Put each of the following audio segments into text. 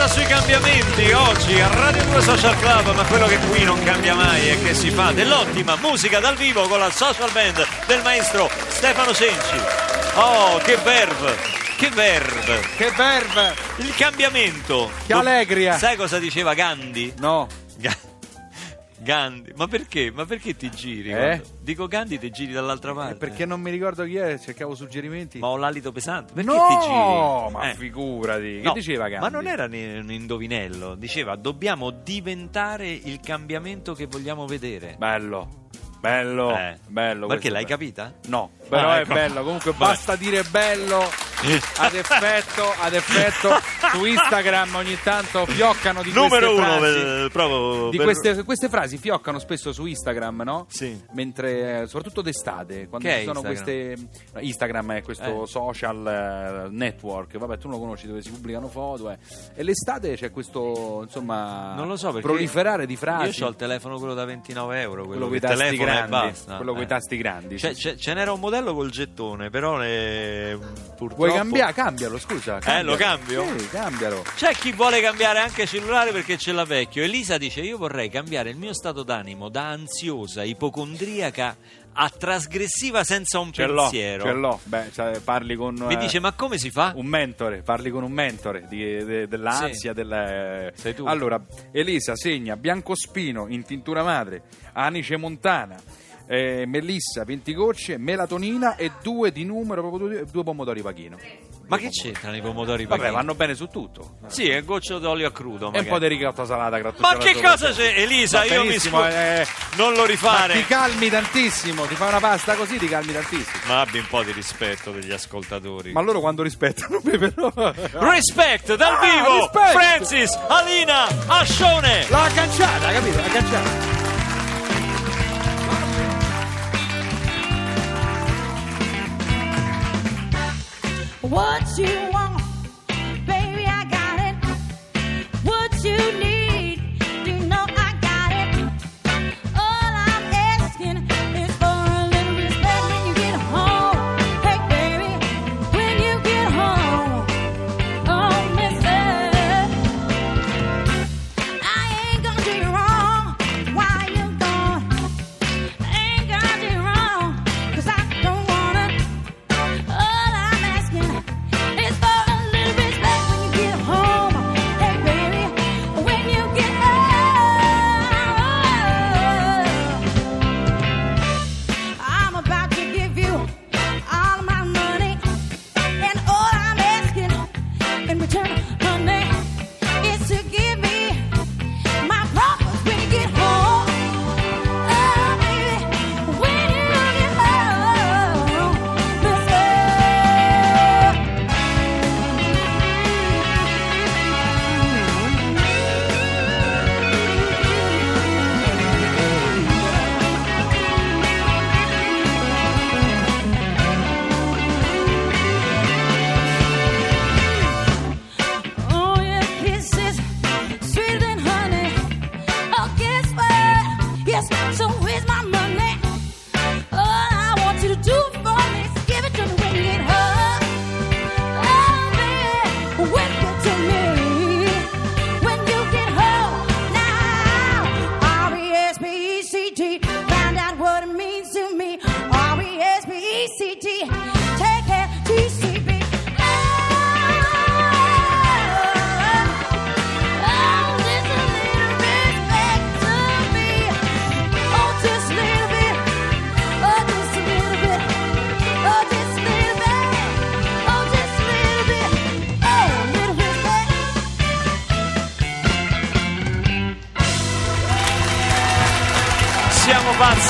Puntata sui cambiamenti oggi a Radio 2 Social Club, ma quello che qui non cambia mai è che si fa dell'ottima musica dal vivo con la social band del maestro Stefano Cenci. Oh, che verve! Che verve! Che verve! Il cambiamento! Che allegria! Sai cosa diceva Gandhi? No. Ga- Gandhi, ma perché? Ma perché ti giri? Eh? Dico Gandhi ti giri dall'altra parte. Perché non mi ricordo chi è, cercavo suggerimenti. Ma ho l'alito pesante. Perché no, ti giri? ma Eh. figurati. Che No, diceva Gandhi? Ma non era un indovinello, diceva dobbiamo diventare il cambiamento che vogliamo vedere. Bello. Bello. Eh. Bello. Perché l'hai è bello. capita? No, però Ah, è ecco. bello. Comunque basta dire bello ad effetto, ad effetto su Instagram ogni tanto fioccano di Numero queste uno, frasi. per- proprio Di per- queste, queste frasi fioccano spesso su Instagram, no? Sì. Mentre, eh, soprattutto d'estate, quando Che è ci sono Instagram? queste. Instagram è questo Eh. social eh, network, vabbè, tu non lo conosci dove si pubblicano foto. eh. E l'estate c'è questo, insomma, Non lo so perché proliferare di frasi. Io ho il telefono quello da 29 euro, quello, quello con i che tasti telefona e grandi, basta. quello con i Eh. tasti grandi. Cioè, sì. ce, ce n'era un modello col gettone, però eh, purtroppo... Vuoi cambiare? Cambialo, scusa. Eh, lo cambio? Sì, cambialo. C'è chi vuole cambiare anche cellulare perché ce l'ha vecchio. Elisa dice: Io vorrei cambiare il mio stato d'animo da ansiosa, ipocondriaca a trasgressiva senza un Ce l'ho, pensiero. ce l'ho. Beh, cioè, parli con Mi eh, dice: Ma come si fa? un mentore, parli con un mentore di- de- dell'ansia, Sì. del, eh, Sei tu. Allora, Elisa segna biancospino in tintura madre, anice montana, eh, melissa, 20 gocce, melatonina e due di numero, proprio due, due pomodori pachino. Ma che c'entrano i pomodori Vabbè, pachini? vanno bene su tutto. Sì, è goccio d'olio a crudo. E un po' di ricotta salata grattugiata Ma che cosa c'è? Elisa, io mi scuso. eh, Non lo ma rifare. ti calmi tantissimo, ti fai una pasta così ti calmi tantissimo. Ma abbi un po' di rispetto degli ascoltatori. Ma loro quando rispettano me però... Respect dal Ah, vivo! respect! Francis, Alina, Ascione! La canciata, capito? La canciata. You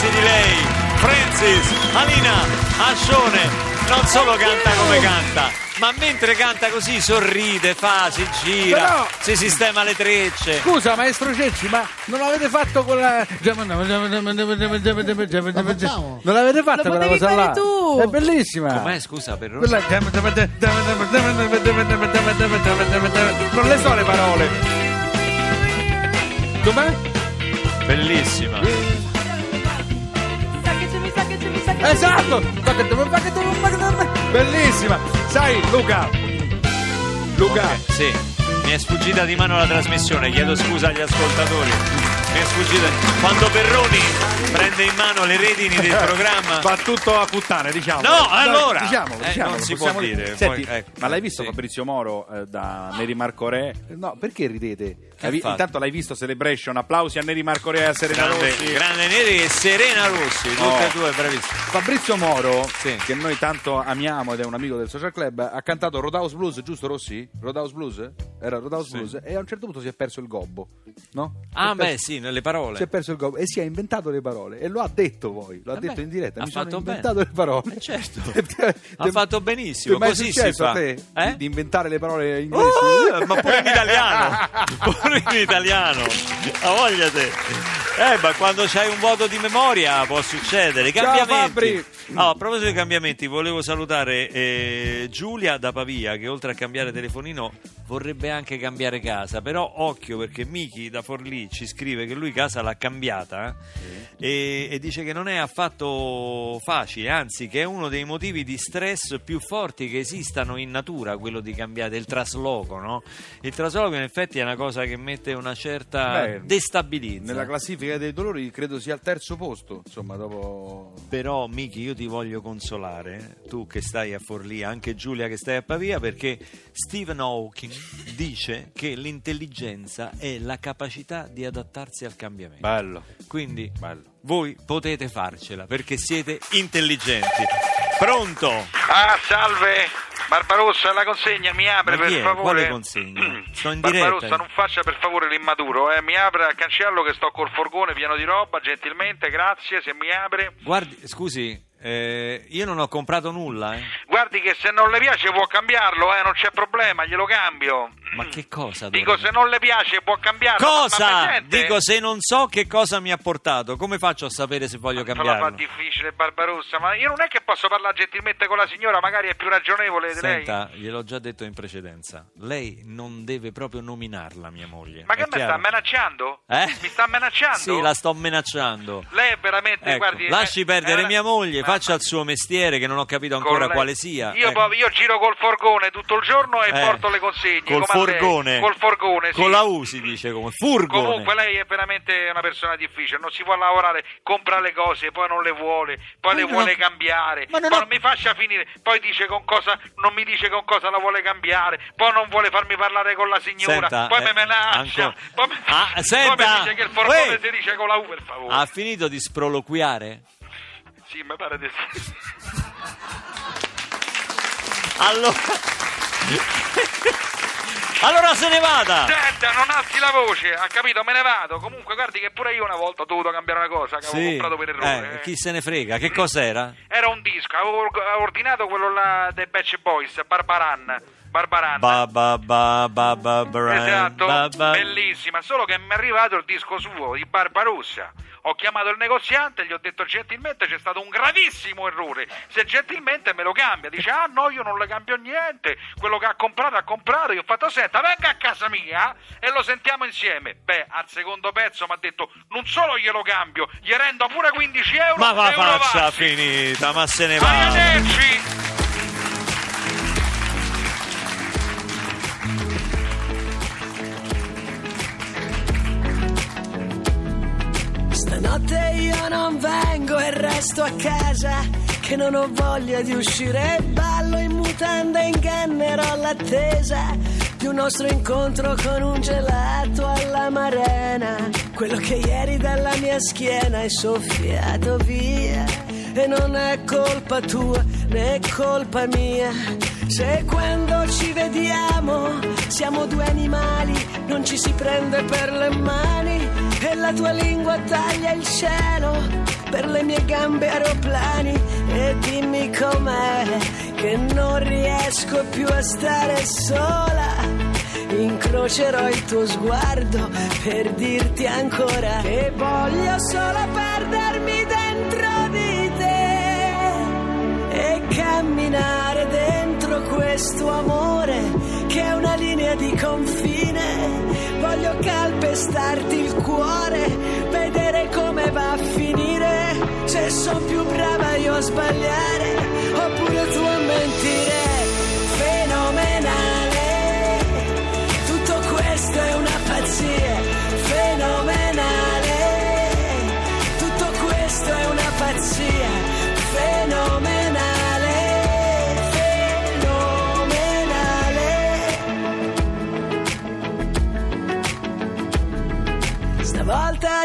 Pazzi di lei! Francis, Alina, Ascione, non solo canta come canta, Ma mentre canta così sorride, fa, si gira, Però- si sistema le trecce. Scusa, maestro Cenci, ma non l'avete fatto con la. Non l'avete fatta Lo quella potevi cosa là? tu. È bellissima. Com'è, scusa, per Quella- Non le so le parole. Com'è? Bellissima. Esatto! Bellissima! Sai, Luca! Luca! Ok, sì, mi è sfuggita di mano la trasmissione, chiedo scusa agli ascoltatori. Mi è sfuggita. Quando Perroni prende in mano le redini del programma. Va tutto a puttane, diciamo. No, allora! Diciamolo, Eh, diciamolo, non si può dire, Senti, poi, ecco, ma l'hai visto sì. Fabrizio Moro eh, da Neri Marco Re? No, perché ridete? Che intanto l'hai visto Celebration, applausi a Neri Marco Re e a Serena Grande, Rossi. grande Neri e Serena Rossi, tutte Oh. e due bravissime. Fabrizio Moro, Sì. che noi tanto amiamo ed è un amico del Social Club, ha cantato Roadhouse Blues, giusto Rossi? Roadhouse Blues? Era Roadhouse Sì. Blues e a un certo punto si è perso il gobbo, no? Ah, beh, perso- sì, nelle Si è parole. perso il gobbo e si è inventato le parole e lo ha detto poi, lo ha Eh detto beh, in diretta. ha Mi fatto inventato bene. le parole. Eh, certo. Ha fatto benissimo, ti è successo a te Eh? di, inventare le parole inglesi? Oh, ma pure in italiano pure in italiano a voglia te eh ma quando c'hai un vuoto di memoria può succedere. Cambiamenti. Ah, a proposito di cambiamenti volevo salutare eh, Giulia da Pavia che oltre a cambiare telefonino vorrebbe anche cambiare casa. Però occhio perché Miki da Forlì ci scrive che lui casa l'ha cambiata eh, e, e dice che non è affatto facile anzi che è uno dei motivi di stress più forti che esistano in natura quello di cambiare il trasloco no? il trasloco in effetti è una cosa che mette una certa Beh, destabilizza. Nella classifica dei dolori credo sia al terzo posto, insomma, dopo... Però, Miki, io ti voglio consolare, tu che stai a Forlì, anche Giulia che stai a Pavia, perché Stephen Hawking dice che l'intelligenza è la capacità di adattarsi al cambiamento. Bello, Quindi bello. voi potete farcela perché siete intelligenti. Pronto? Ah, salve! Barbarossa, la consegna mi apre per è? favore. Quale consegna? Sto in diretta. Barbarossa, non faccia per favore l'immaturo, eh. Mi apre al cancello che sto col furgone pieno di roba, gentilmente, grazie, se mi apre. Guardi, scusi, eh, io non ho comprato nulla, eh. Guardi che se non le piace può cambiarlo, eh, non c'è problema, glielo cambio. Ma che cosa? Dico, dovrebbe- se non le piace può ma Cosa? Dico se non so che cosa mi ha portato, come faccio a sapere se voglio Me la fa cambiarlo? difficile Barbarossa, ma io non è che posso parlare gentilmente con la signora, magari è più ragionevole di lei. Senta, gliel'ho già detto in precedenza. Lei non deve proprio nominarla, mia moglie. Ma che È mi sta chiaro? minacciando? Eh? Mi sta minacciando? Sì, la sto minacciando. Lei è veramente, Ecco, guardi... lasci eh, perdere eh, mia moglie, ma- faccia il suo mestiere che non ho capito con ancora lei- quale sia. Io, Ecco. poi- io giro col forgone tutto il giorno e Eh, porto le consegne. Col come. Forgone. Col forgone, sì. Con la U si dice come furgone. Comunque lei è veramente una persona difficile, non si può lavorare, compra le cose, poi non le vuole, poi Ma le non vuole cambiare, Ma non poi ho- non mi faccia finire, poi dice con cosa, non mi dice con cosa la vuole cambiare, poi non vuole farmi parlare con la signora, Senta, poi eh, me menaccia, ancora- poi, mi, Ah, poi senta, mi dice che il forgone Uè. si dice con la U per favore. Ha finito di sproloquiare? Sì, mi pare di sì. Allora... allora se ne vada! Senta, non alzi la voce, ha capito? Me ne vado. Comunque, guardi che pure io una volta ho dovuto cambiare una cosa che avevo Sì, comprato per errore. eh, chi se ne frega, che cos'era? Era un disco, avevo or- ordinato quello là dei Batch Boys, Barbaran. Barbaran. Ba ba ba ba ba ba Esatto, ba ba- bellissima, solo che mi è arrivato il disco suo di Barbarossa. Ho chiamato il negoziante e gli ho detto gentilmente c'è stato un gravissimo errore. Se gentilmente me lo cambia, dice ah no io non le cambio niente, quello che ha comprato ha comprato. Io ho fatto senta venga a casa mia e lo sentiamo insieme. Beh al secondo pezzo mi ha detto non solo glielo cambio, gli rendo pure 15 euro. Ma va euro faccia finita, ma se ne va! Arrivederci. Io non vengo e resto a casa Che non ho voglia di uscire. Ballo in mutanda e ingannerò l'attesa Di un nostro incontro con un gelato alla marena. Quello che ieri dalla mia schiena è soffiato via. E non è colpa tua né colpa mia. Se quando ci vediamo siamo due animali Non ci si prende per le mani e la tua lingua taglia il cielo per le mie gambe aeroplani e dimmi com'è che non riesco più a stare sola. Incrocerò il tuo sguardo per dirti ancora che voglio solo perdermi dentro di te e camminare dentro questo amore che è una linea di confine. Voglio calpestarti il cuore, vedere come va a finire. Se sono più brava io a sbagliare, oppure tu a mentire.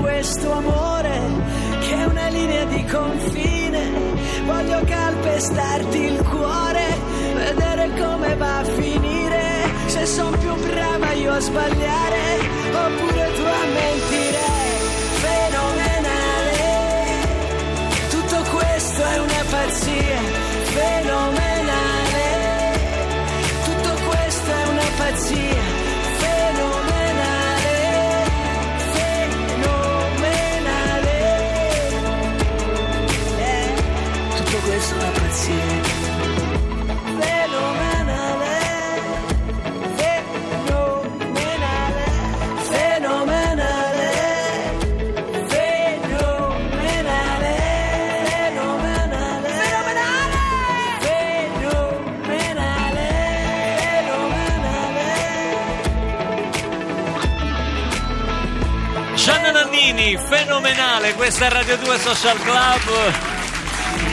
questo amore che è una linea di confine. Voglio calpestarti il cuore, vedere come va a finire. Se sono più brava io a sbagliare, oppure tu a mentire. Fenomenale, tutto questo è una pazzia. Fenomenale, Nannini, fenomenale, questa è Radio 2 Social Club.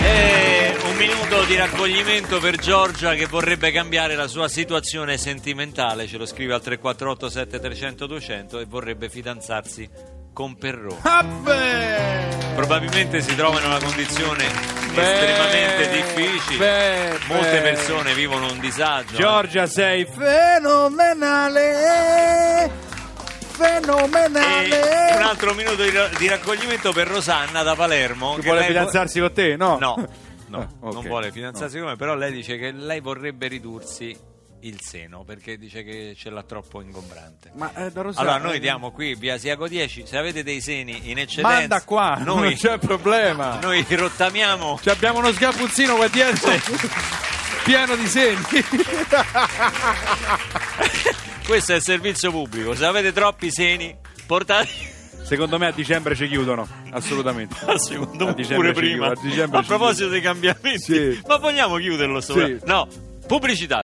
E un minuto di raccoglimento per Giorgia che vorrebbe cambiare la sua situazione sentimentale, ce lo scrive al 348 7300 200 e vorrebbe fidanzarsi con Perrone. Probabilmente si trova in una condizione Beh, estremamente difficile. beh, Molte beh. persone vivono un disagio. Giorgia sei fenomenale! Fenomenale! E un altro minuto di, ra- di raccoglimento per Rosanna da Palermo. Che vuole lei fidanzarsi con te? No. No, no, Ah, ok. non vuole fidanzarsi No. con me, però lei dice che lei vorrebbe ridursi il seno perché dice che ce l'ha troppo ingombrante. Ma eh, da Rosanna- Allora, noi diamo qui via Siago 10. Se avete dei seni in eccedenza, Manda qua, non noi, c'è problema. noi rottamiamo. Ci abbiamo uno sgabuzzino qua dietro. Pieno di segni. Questo è il servizio pubblico. Se avete troppi seni, portati. Secondo me a dicembre ci chiudono, assolutamente. Secondo A me pure prima. chiudono, a A proposito dei cambiamenti, Sì. ma vogliamo chiuderlo sto Sì. No, pubblicità.